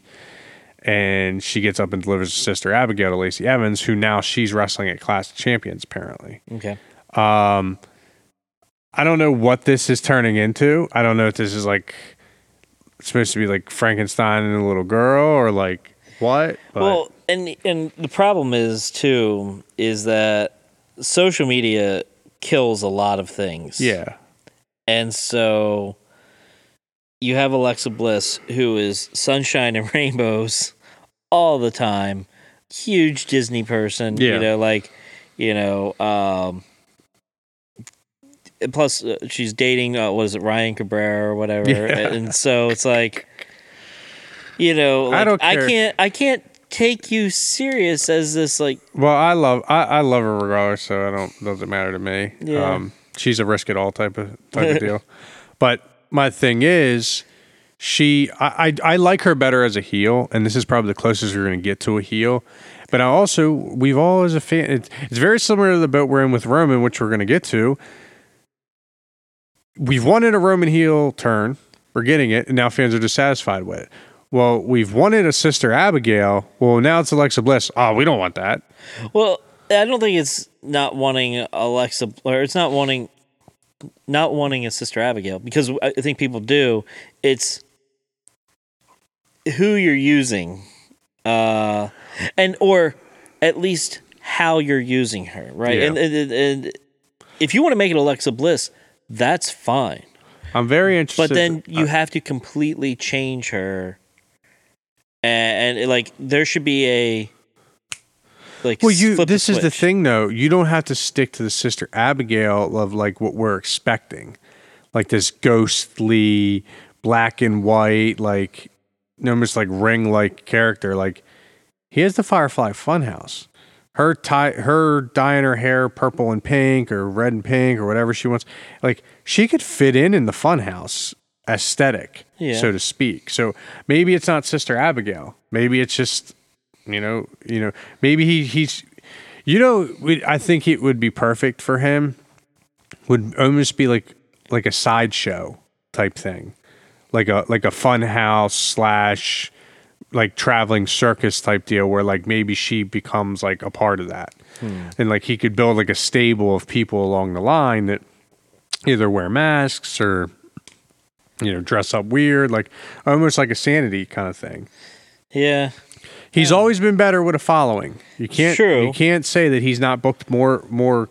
S2: And she gets up and delivers her sister Abigail to Lacey Evans, who now she's wrestling at Clash of Champions, apparently.
S1: Okay.
S2: Um, I don't know what this is turning into. I don't know if this is like supposed to be like Frankenstein and a little girl or like what. But
S1: Well, and and the problem is too is that social media kills a lot of things.
S2: yeah,
S1: And so you have Alexa Bliss, who is sunshine and rainbows all the time, huge Disney person.
S2: Yeah.
S1: You know, like, you know, um, plus uh, she's dating, uh, what is it, Ryan Cabrera or whatever.
S2: Yeah.
S1: And so it's like, you know,
S2: I don't
S1: I can't, I can't take you serious as this, like,
S2: Well, I love I, I love her regardless, so I don't doesn't matter to me.
S1: Yeah.
S2: Um, she's a risk it all type of type of deal. But my thing is, she I, I I like her better as a heel, and this is probably the closest we're going to get to a heel. But I also we've all as a fan, it's, it's very similar to the boat we're in with Roman, which we're going to get to. We've wanted a Roman heel turn. We're getting it, and now fans are dissatisfied with it. Well, we've wanted a sister Abigail. Well, now it's Alexa Bliss. Oh, we don't want that.
S1: Well, I don't think it's not wanting Alexa, or it's not wanting, not wanting a sister Abigail because I think people do. It's who you're using, uh, and or at least how you're using her, right?
S2: Yeah.
S1: And, and and if you want to make it Alexa Bliss, that's fine.
S2: I'm very interested.
S1: But then you
S2: uh,
S1: have to completely change her, and, and like there should be a like.
S2: well, you. This is the thing, though. You don't have to stick to the sister Abigail of like what we're expecting, like this ghostly black and white, like almost like ring like character. Like he has the Firefly Funhouse. Her tie, her dyeing her hair purple and pink or red and pink or whatever she wants. Like she could fit in in the Funhouse aesthetic,
S1: Yeah.
S2: so to speak. So maybe it's not Sister Abigail. Maybe it's just you know, you know, maybe he he's, you know, we, I think it would be perfect for him. Would almost be like like a sideshow type thing, like a like a fun house slash like traveling circus type deal where like maybe she becomes like a part of that, and like he could build like a stable of people along the line that either wear masks or you know dress up weird, like almost like a sanity kind of thing.
S1: Yeah.
S2: He's always been better with a following. You can't
S1: True.
S2: you can't say that he's not booked more more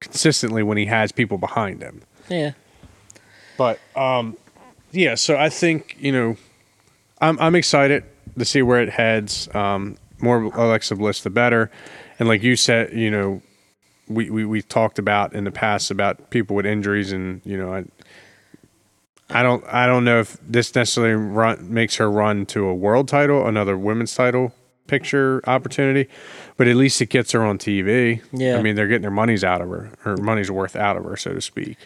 S2: consistently when he has people behind him.
S1: Yeah.
S2: But um yeah, so I think, you know, I'm I'm excited to see where it heads. Um more Alexa Bliss the better. And like you said, you know, we, we we talked about in the past about people with injuries and, you know, I I don't I don't know if this necessarily run makes her run to a world title, another women's title picture opportunity, but at least it gets her on TV.
S1: Yeah.
S2: I mean, they're getting their money's out of her, her money's worth out of her, so to speak.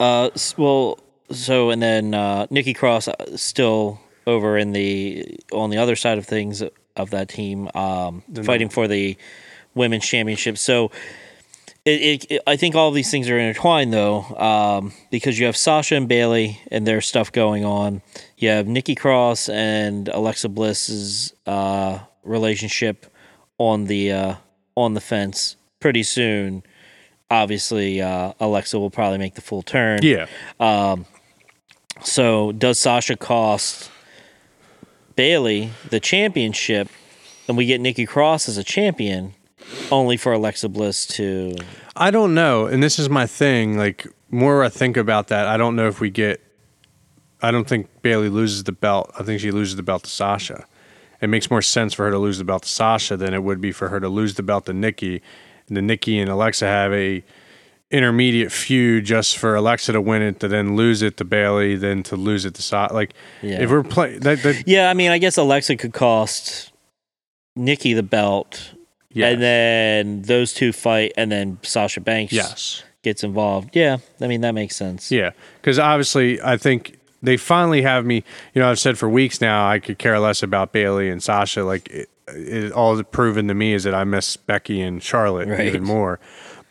S1: Uh, well, so and then uh, Nikki Cross uh, still over in the on the other side of things of that team, um, fighting for the women's championship. So. It, it, it, I think all of these things are intertwined, though, um, because you have Sasha and Bailey and their stuff going on. You have Nikki Cross and Alexa Bliss's uh, relationship on the uh, on the fence pretty soon. Obviously, uh, Alexa will probably make the full turn.
S2: Yeah.
S1: Um, So does Sasha cost Bailey the championship, and we get Nikki Cross as a champion, only for Alexa Bliss to?
S2: I don't know, and this is my thing. Like more I think about that, I don't know if we get. I don't think Bailey loses the belt. I think she loses the belt to Sasha. It makes more sense for her to lose the belt to Sasha than it would be for her to lose the belt to Nikki, and then Nikki and Alexa have a intermediate feud just for Alexa to win it, to then lose it to Bailey, then to lose it to Sasha. Like
S1: Yeah.
S2: if we're playing that, that
S1: Yeah, I mean, I guess Alexa could cost Nikki the belt,
S2: yes.
S1: and then those two fight, and then Sasha Banks
S2: yes.
S1: gets involved. Yeah, I mean that makes sense.
S2: Yeah, because obviously, I think they finally have me. You know, I've said for weeks now I could care less about Bailey and Sasha. Like, it, it, all proven to me is that I miss Becky and Charlotte
S1: Right.
S2: even more.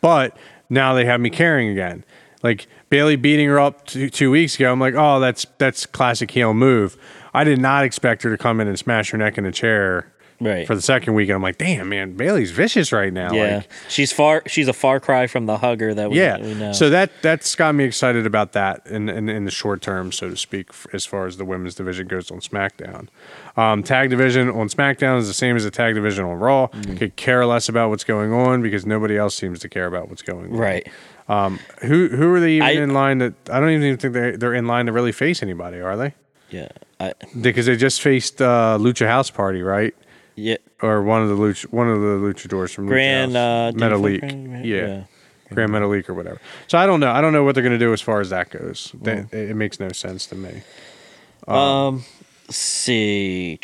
S2: But now they have me caring again. Like Bailey beating her up two, two weeks ago. I'm like, oh, that's that's classic heel move. I did not expect her to come in and smash her neck in a chair
S1: Right.
S2: for the second week. And I'm like, damn, man, Bailey's vicious right now.
S1: yeah.
S2: Like,
S1: she's far. She's a far cry from the hugger that we,
S2: yeah.
S1: we know.
S2: So that that's got me excited about that in, in in the short term, so to speak, as far as the women's division goes on SmackDown. Um, tag division on SmackDown is the same as the tag division on Raw.
S1: Mm-hmm.
S2: Could care less about what's going on because nobody else seems to care about what's going on.
S1: right.
S2: Um, who who are they even
S1: I-
S2: in line that I don't even think they they're in line to really face anybody, are they?
S1: Yeah. I,
S2: Because they just faced uh, Lucha House Party, right?
S1: Yeah.
S2: Or one of the luch one of the luchadors from Lucha
S1: Grand. Uh,
S2: House.
S1: did you find
S2: Metalik.
S1: Grand-
S2: yeah. Gran Metalik or whatever. So I don't know. I don't know what they're going to do as far as that goes. That, it, it makes no sense to me.
S1: Um, let's see.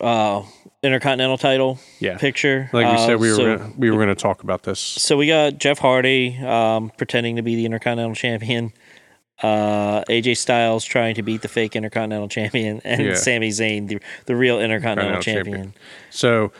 S1: Uh, Intercontinental title
S2: Yeah.
S1: picture.
S2: Like we
S1: Uh,
S2: said, we were
S1: so,
S2: gonna, we were going to talk about this.
S1: so we got Jeff Hardy um, pretending to be the Intercontinental Champion. Uh, AJ Styles trying to beat the fake Intercontinental Champion, and
S2: Yeah.
S1: Sami Zayn, the, the real Intercontinental
S2: Intercontinental
S1: Champion.
S2: So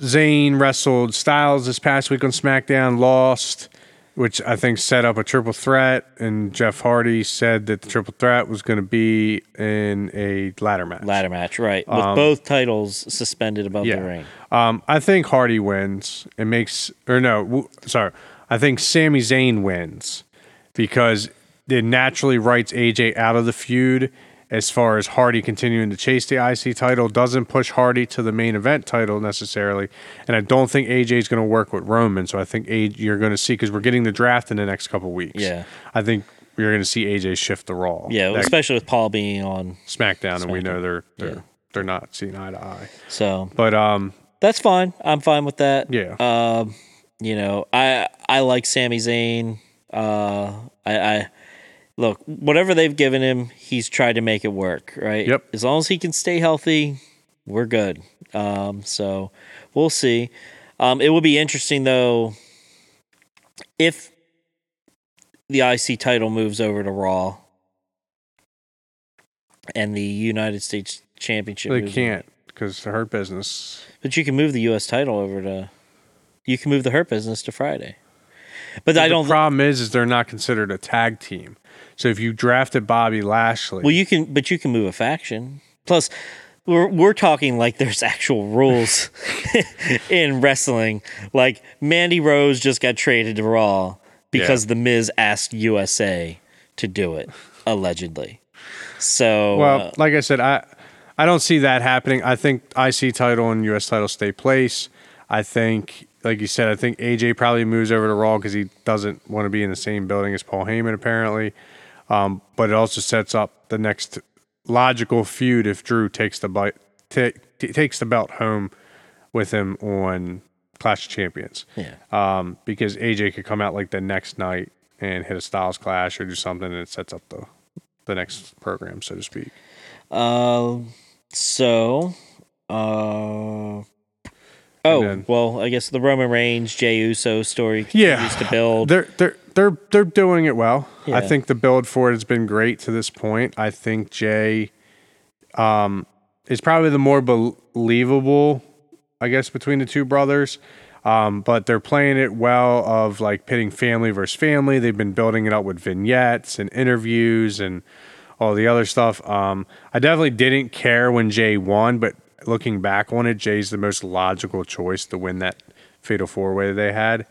S2: Zayn wrestled Styles this past week on SmackDown, lost, which I think set up a triple threat. And Jeff Hardy said that the triple threat was going to be in a ladder match.
S1: Ladder match, right? With both titles suspended above
S2: Yeah.
S1: the ring.
S2: Um, I think Hardy wins. It makes or no, w- sorry. I think Sami Zayn wins because it naturally writes AJ out of the feud. As far as Hardy continuing to chase the IC title, doesn't push Hardy to the main event title necessarily, and I don't think AJ is going to work with Roman. So I think AJ, you're going to see because we're getting the draft in the next couple weeks.
S1: Yeah.
S2: I think you're going to see AJ shift the Raw.
S1: Yeah,
S2: That
S1: especially with Paul being on.
S2: SmackDown, and we know they're they're
S1: Yeah.
S2: they're not seeing eye to eye.
S1: So
S2: But um,
S1: that's fine. I'm fine with that.
S2: yeah,
S1: Um, you know, I I like Sami Zayn. Uh, I, I look whatever they've given him, he's tried to make it work. Right.
S2: Yep.
S1: As long as he can stay healthy, we're good. Um, so we'll see. Um, it will be interesting though if the IC title moves over to Raw and the United States Championship.
S2: they can't because the hurt business.
S1: but you can move the U.S. title over to. You can move the Hurt Business to Friday. But I don't.
S2: problem is, is they're not considered a tag team. So if you drafted Bobby Lashley,
S1: well, you can, but you can move a faction. Plus, we're we're talking like there's actual rules in wrestling. Like Mandy Rose just got traded to Raw because
S2: Yeah.
S1: the Miz asked USA to do it, allegedly. So
S2: well,
S1: uh,
S2: like I said, I I don't see that happening. I think IC title and US title stay place. I think, like you said, I think AJ probably moves over to Raw because he doesn't want to be in the same building as Paul Heyman, apparently. Um, but it also sets up the next logical feud if Drew takes the bite, ta- t- takes the belt home with him on Clash of Champions.
S1: yeah.
S2: um, because AJ could come out like the next night and hit a Styles Clash or do something, and it sets up the the next program, so to speak.
S1: Um. So, uh. Oh
S2: then-
S1: well, I guess the Roman Reigns Jey Uso story
S2: Yeah.
S1: to build.
S2: They're they're they're they're doing it well. I think the build for it has been great to this point. I think Jey um, is probably the more believable, I guess, between the two brothers. Um, but they're playing it well of like pitting family versus family. They've been building it up with vignettes and interviews and all the other stuff. Um, I definitely didn't care when Jey won, but looking back on it, Jey's the most logical choice to win that fatal four way they had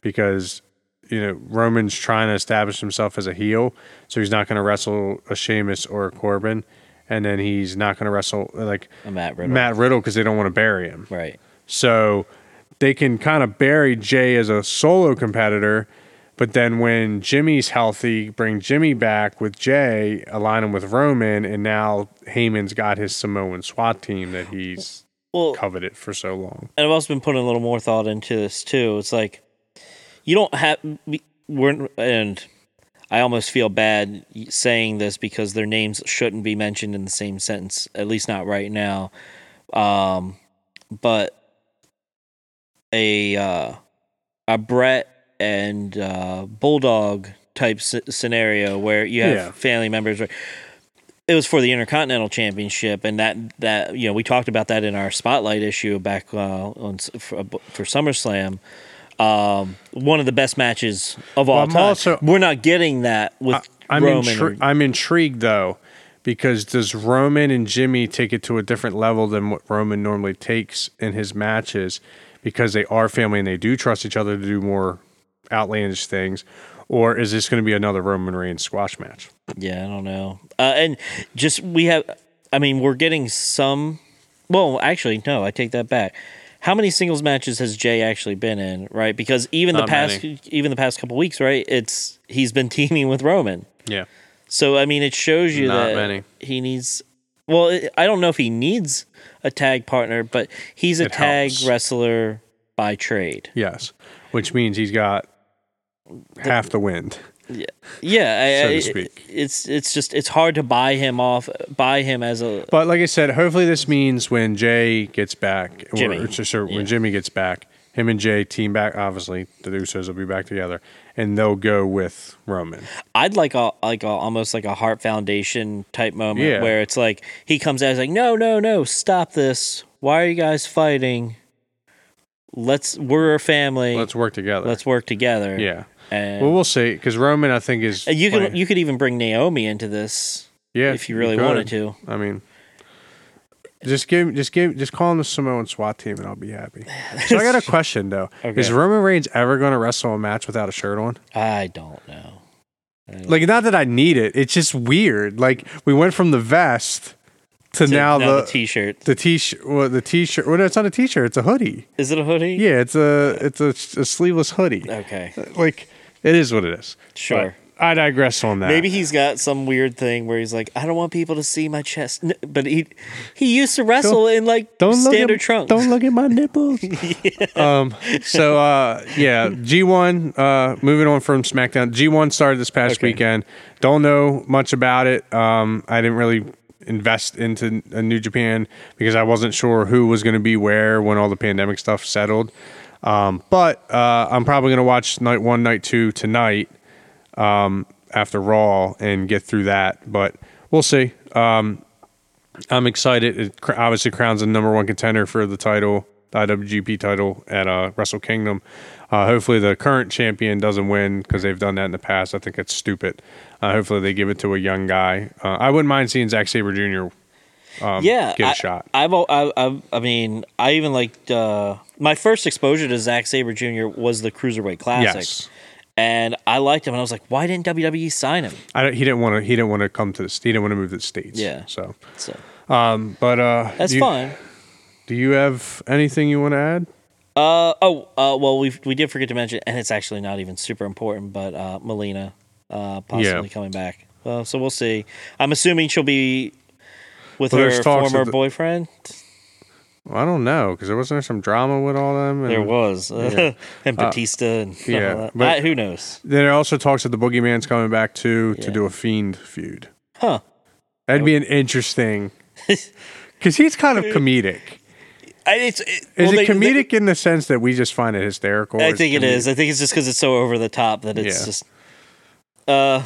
S2: because you know Roman's trying to establish himself as a heel, so he's not going to wrestle a Sheamus or a Corbin, and then he's not going to wrestle like
S1: a Matt Riddle.
S2: Matt Riddle because they don't want to bury him.
S1: Right.
S2: So they can kind of bury Jey as a solo competitor, but then when Jimmy's healthy, bring Jimmy back with Jey, align him with Roman, and now Heyman's got his Samoan SWAT team that he's
S1: Well,
S2: coveted for so long.
S1: and I've also been putting a little more thought into this too. It's like you don't have we- we're and I almost feel bad saying this because their names shouldn't be mentioned in the same sentence, at least not right now. Um, but a uh, a Brett and uh, Bulldog type s- scenario where you have
S2: Yeah.
S1: family members. Right? It was for the Intercontinental Championship, and that that you know we talked about that in our spotlight issue back uh, on for, for SummerSlam. Um, one of the best matches of all
S2: I'm
S1: time.
S2: also-
S1: We're not getting that with
S2: I'm
S1: Roman.
S2: intri- I'm intrigued though, because does Roman and Jimmy take it to a different level than what Roman normally takes in his matches, because they are family and they do trust each other to do more outlandish things, or is this going to be another Roman Reigns squash match?
S1: Yeah, I don't know. Uh, and just we have, I mean, we're getting some. Well, actually, no, I take that back. How many singles matches has Jey actually been in? Right, because even the past,
S2: many.
S1: even the past couple weeks, right? It's he's been teaming with Roman.
S2: Yeah,
S1: So I mean, it shows you
S2: Not
S1: that
S2: many.
S1: he needs. Well, it, I don't know if he needs a tag partner, but he's a
S2: It
S1: tag
S2: helps.
S1: wrestler by trade.
S2: yes, which means he's got half the wind.
S1: Yeah, I,
S2: So to
S1: I-
S2: speak.
S1: it's it's just it's hard to buy him off, buy him as a
S2: But like I said, hopefully this means when Jey gets back, or-
S1: Jimmy.
S2: or or
S1: Yeah.
S2: when Jimmy gets back, him and Jey team back. Obviously, the Usos will be back together, and they'll go with Roman.
S1: I'd like a like a almost like a Heart Foundation type moment
S2: Yeah.
S1: where it's like he comes out, he's like, no, no, no, stop this. Why are you guys fighting? Let's we're a family.
S2: Let's work together.
S1: Let's work together.
S2: yeah.
S1: And
S2: Well, we'll see because Roman, I think, is
S1: uh, you
S2: playing-
S1: could you could even bring Naomi into this
S2: yeah
S1: if you really
S2: could.
S1: wanted to.
S2: I mean, just give, just give, just call him the Samoan SWAT team, and I'll be happy. So I got a question though:
S1: Okay.
S2: Is Roman Reigns ever going to wrestle a match without a shirt on?
S1: I don't know. I don't-
S2: Like, not that I need it. It's just weird. Like, we went from the vest to,
S1: to-
S2: now,
S1: now
S2: the
S1: the t-shirt.
S2: the t-shirt. Well, the t-shirt. Well, no, it's not a t-shirt. It's a hoodie.
S1: Is it a hoodie?
S2: Yeah, it's a it's a, a sleeveless hoodie.
S1: Okay.
S2: Like, it is what it is.
S1: Sure.
S2: But I digress on that.
S1: Maybe he's got some weird thing where he's like, I don't want people to see my chest. N- But he he used to wrestle in like
S2: don't look
S1: standard
S2: at,
S1: trunks.
S2: Don't look at my nipples. Um. So uh, yeah, G one. Uh, moving on from SmackDown. G one started this past
S1: Okay.
S2: weekend. Don't know much about it. Um, I didn't really invest into a New Japan because I wasn't sure who was going to be where when all the pandemic stuff settled. Um, but uh, I'm probably going to watch night one, night two tonight um, after Raw and get through that. But we'll see. Um, I'm excited. It obviously crowns the number one contender for the title, the IWGP title at uh, Wrestle Kingdom. Uh, hopefully, the current champion doesn't win because they've done that in the past. I think it's stupid. Uh, hopefully, they give it to a young guy. Uh, I wouldn't mind seeing Zack Sabre Jr. Um,
S1: yeah,
S2: get a
S1: I,
S2: shot.
S1: I've, al- I, I, I mean, I even liked uh, my first exposure to Zack Sabre Jr. was the Cruiserweight Classic,
S2: Yes,
S1: and I liked him. And I was like, why didn't WWE sign him?
S2: I don't, he didn't want to. He didn't want to come to the. He didn't want to move to the states.
S1: Yeah.
S2: So,
S1: So
S2: um, but uh,
S1: that's
S2: you,
S1: fine.
S2: Do you have anything you want to add?
S1: Uh oh. Uh, well, we we did forget to mention, and it's actually not even super important, but uh, Melina uh, possibly
S2: Yeah.
S1: coming back. Uh, so we'll see. I'm assuming she'll be with
S2: Well,
S1: her former
S2: the-
S1: boyfriend.
S2: I don't know because there wasn't there some drama with all them. And
S1: There was and Batista and
S2: yeah,
S1: yeah. That.
S2: but-
S1: I- who knows?
S2: There are also talks that the Boogeyman's coming back too to do a Fiend feud.
S1: Huh?
S2: That'd be an interesting because he's kind of comedic.
S1: I, it's it,
S2: Is
S1: well,
S2: it
S1: they- they-
S2: comedic in the sense that we just find it hysterical?
S1: I think it is. I think it's just because it's so over the top that it's
S2: Yeah.
S1: just. Uh,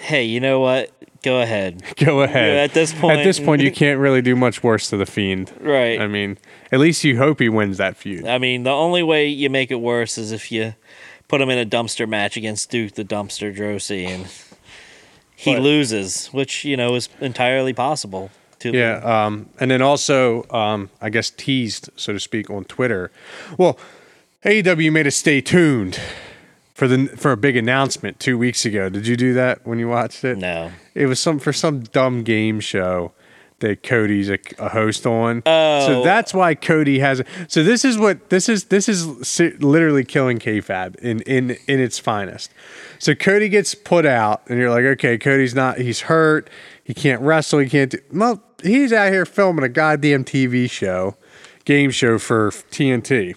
S1: hey, you know what? Go ahead.
S2: Go ahead.
S1: at this point-
S2: at this point, you can't really do much worse to the Fiend.
S1: Right.
S2: I mean, at least you hope he wins that feud.
S1: I mean, the only way you make it worse is if you put him in a dumpster match against Duke the Dumpster Droese and he
S2: But-
S1: loses, which you know is entirely possible. To
S2: Yeah, um, and then also, um, I guess teased, so to speak, on Twitter. Well, AEW made us stay tuned for the for a big announcement two weeks ago. Did you do that when you watched it?
S1: No.
S2: It was some for some dumb game show that Cody's a, a host on.
S1: Oh.
S2: so that's why Cody has. So this is what this is. This is literally killing kayfabe in in in its finest. So Cody gets put out, and you're like, okay, Cody's not. He's hurt. He can't wrestle. He can't do. Well, he's out here filming a goddamn TV show, game show for TNT,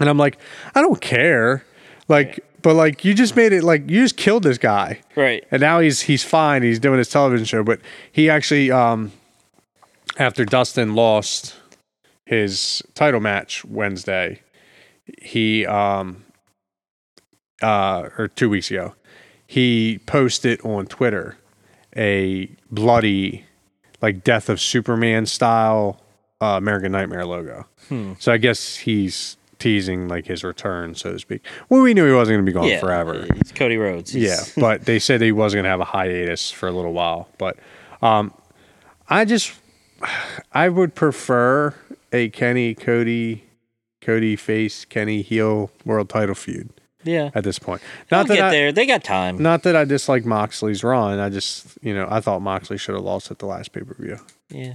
S2: and I'm like, I don't care. Like, but like, you just made it like you just killed this guy
S1: Right.
S2: and now he's he's fine. He's doing his television show, but he actually um after Dustin lost his title match Wednesday, he um uh or 2 weeks ago, he posted on Twitter a bloody like death of Superman style uh, American Nightmare logo. So I guess he's teasing like his return, so to speak. Well, we knew he wasn't going to be gone
S1: yeah,
S2: forever.
S1: It's Cody Rhodes.
S2: Yeah, but they said he wasn't going to have a hiatus for a little while. But um, I just, I would prefer a Kenny Cody, Cody face Kenny heel world title feud
S1: yeah.
S2: at this point.
S1: They'll
S2: Not that
S1: get
S2: I,
S1: there. They got time.
S2: not that I dislike Moxley's run. I just, you know, I thought Moxley should have lost at the last pay per view.
S1: Yeah,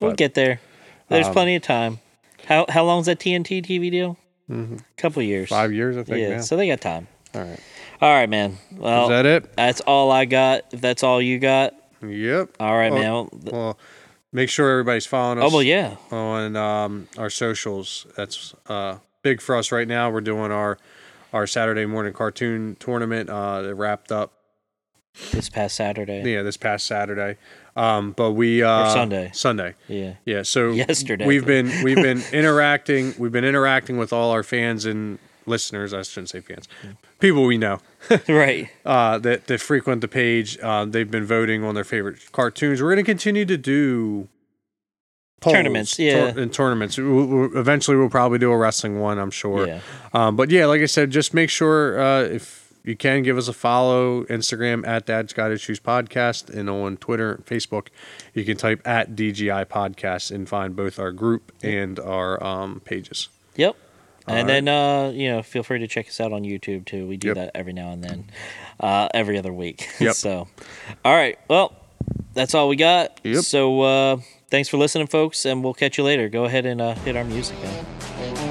S1: we'll get there. There's
S2: um,
S1: plenty of time. How how long's that TNT TV deal?
S2: Mhm.
S1: Couple years.
S2: Five years, I think.
S1: Yeah, so they got time.
S2: All right.
S1: All right, man. Well,
S2: Is that it?
S1: that's all I got. If that's all you got,
S2: Yep.
S1: all right,
S2: Oh,
S1: man. Well,
S2: Well, make sure everybody's following us.
S1: Oh well, yeah.
S2: on um, our socials. That's uh, big for us right now. We're doing our our Saturday morning cartoon tournament. Uh, that wrapped up
S1: This past Saturday.
S2: yeah this past Saturday. Um, but we uh,
S1: Sunday.
S2: Sunday.
S1: Yeah.
S2: Yeah. So
S1: Yesterday.
S2: we've been we've been interacting. We've been interacting with all our fans and listeners. I shouldn't say fans. People we know
S1: right.
S2: uh, that that frequent the page. Uh, they've been voting on their favorite cartoons. We're going to continue to do polls,
S1: Tournaments, yeah.
S2: and tournaments. We'll, we'll- eventually, we'll probably do a wrestling one. I'm sure.
S1: Yeah.
S2: Um, but yeah, like I said, just make sure uh, if you can give us a follow, Instagram at Dad's Got Issues Podcast, and on Twitter, Facebook, you can type at DGI Podcast and find both our group and our um, pages.
S1: Yep.
S2: All
S1: and
S2: right.
S1: then uh, you know, feel free to check us out on YouTube too. We do
S2: Yep.
S1: that every now and then, uh, every other week.
S2: Yep.
S1: so, all right. Well, that's all we got.
S2: Yep.
S1: So, uh, thanks for listening, folks, and we'll catch you later. Go ahead and uh, hit our music. Now.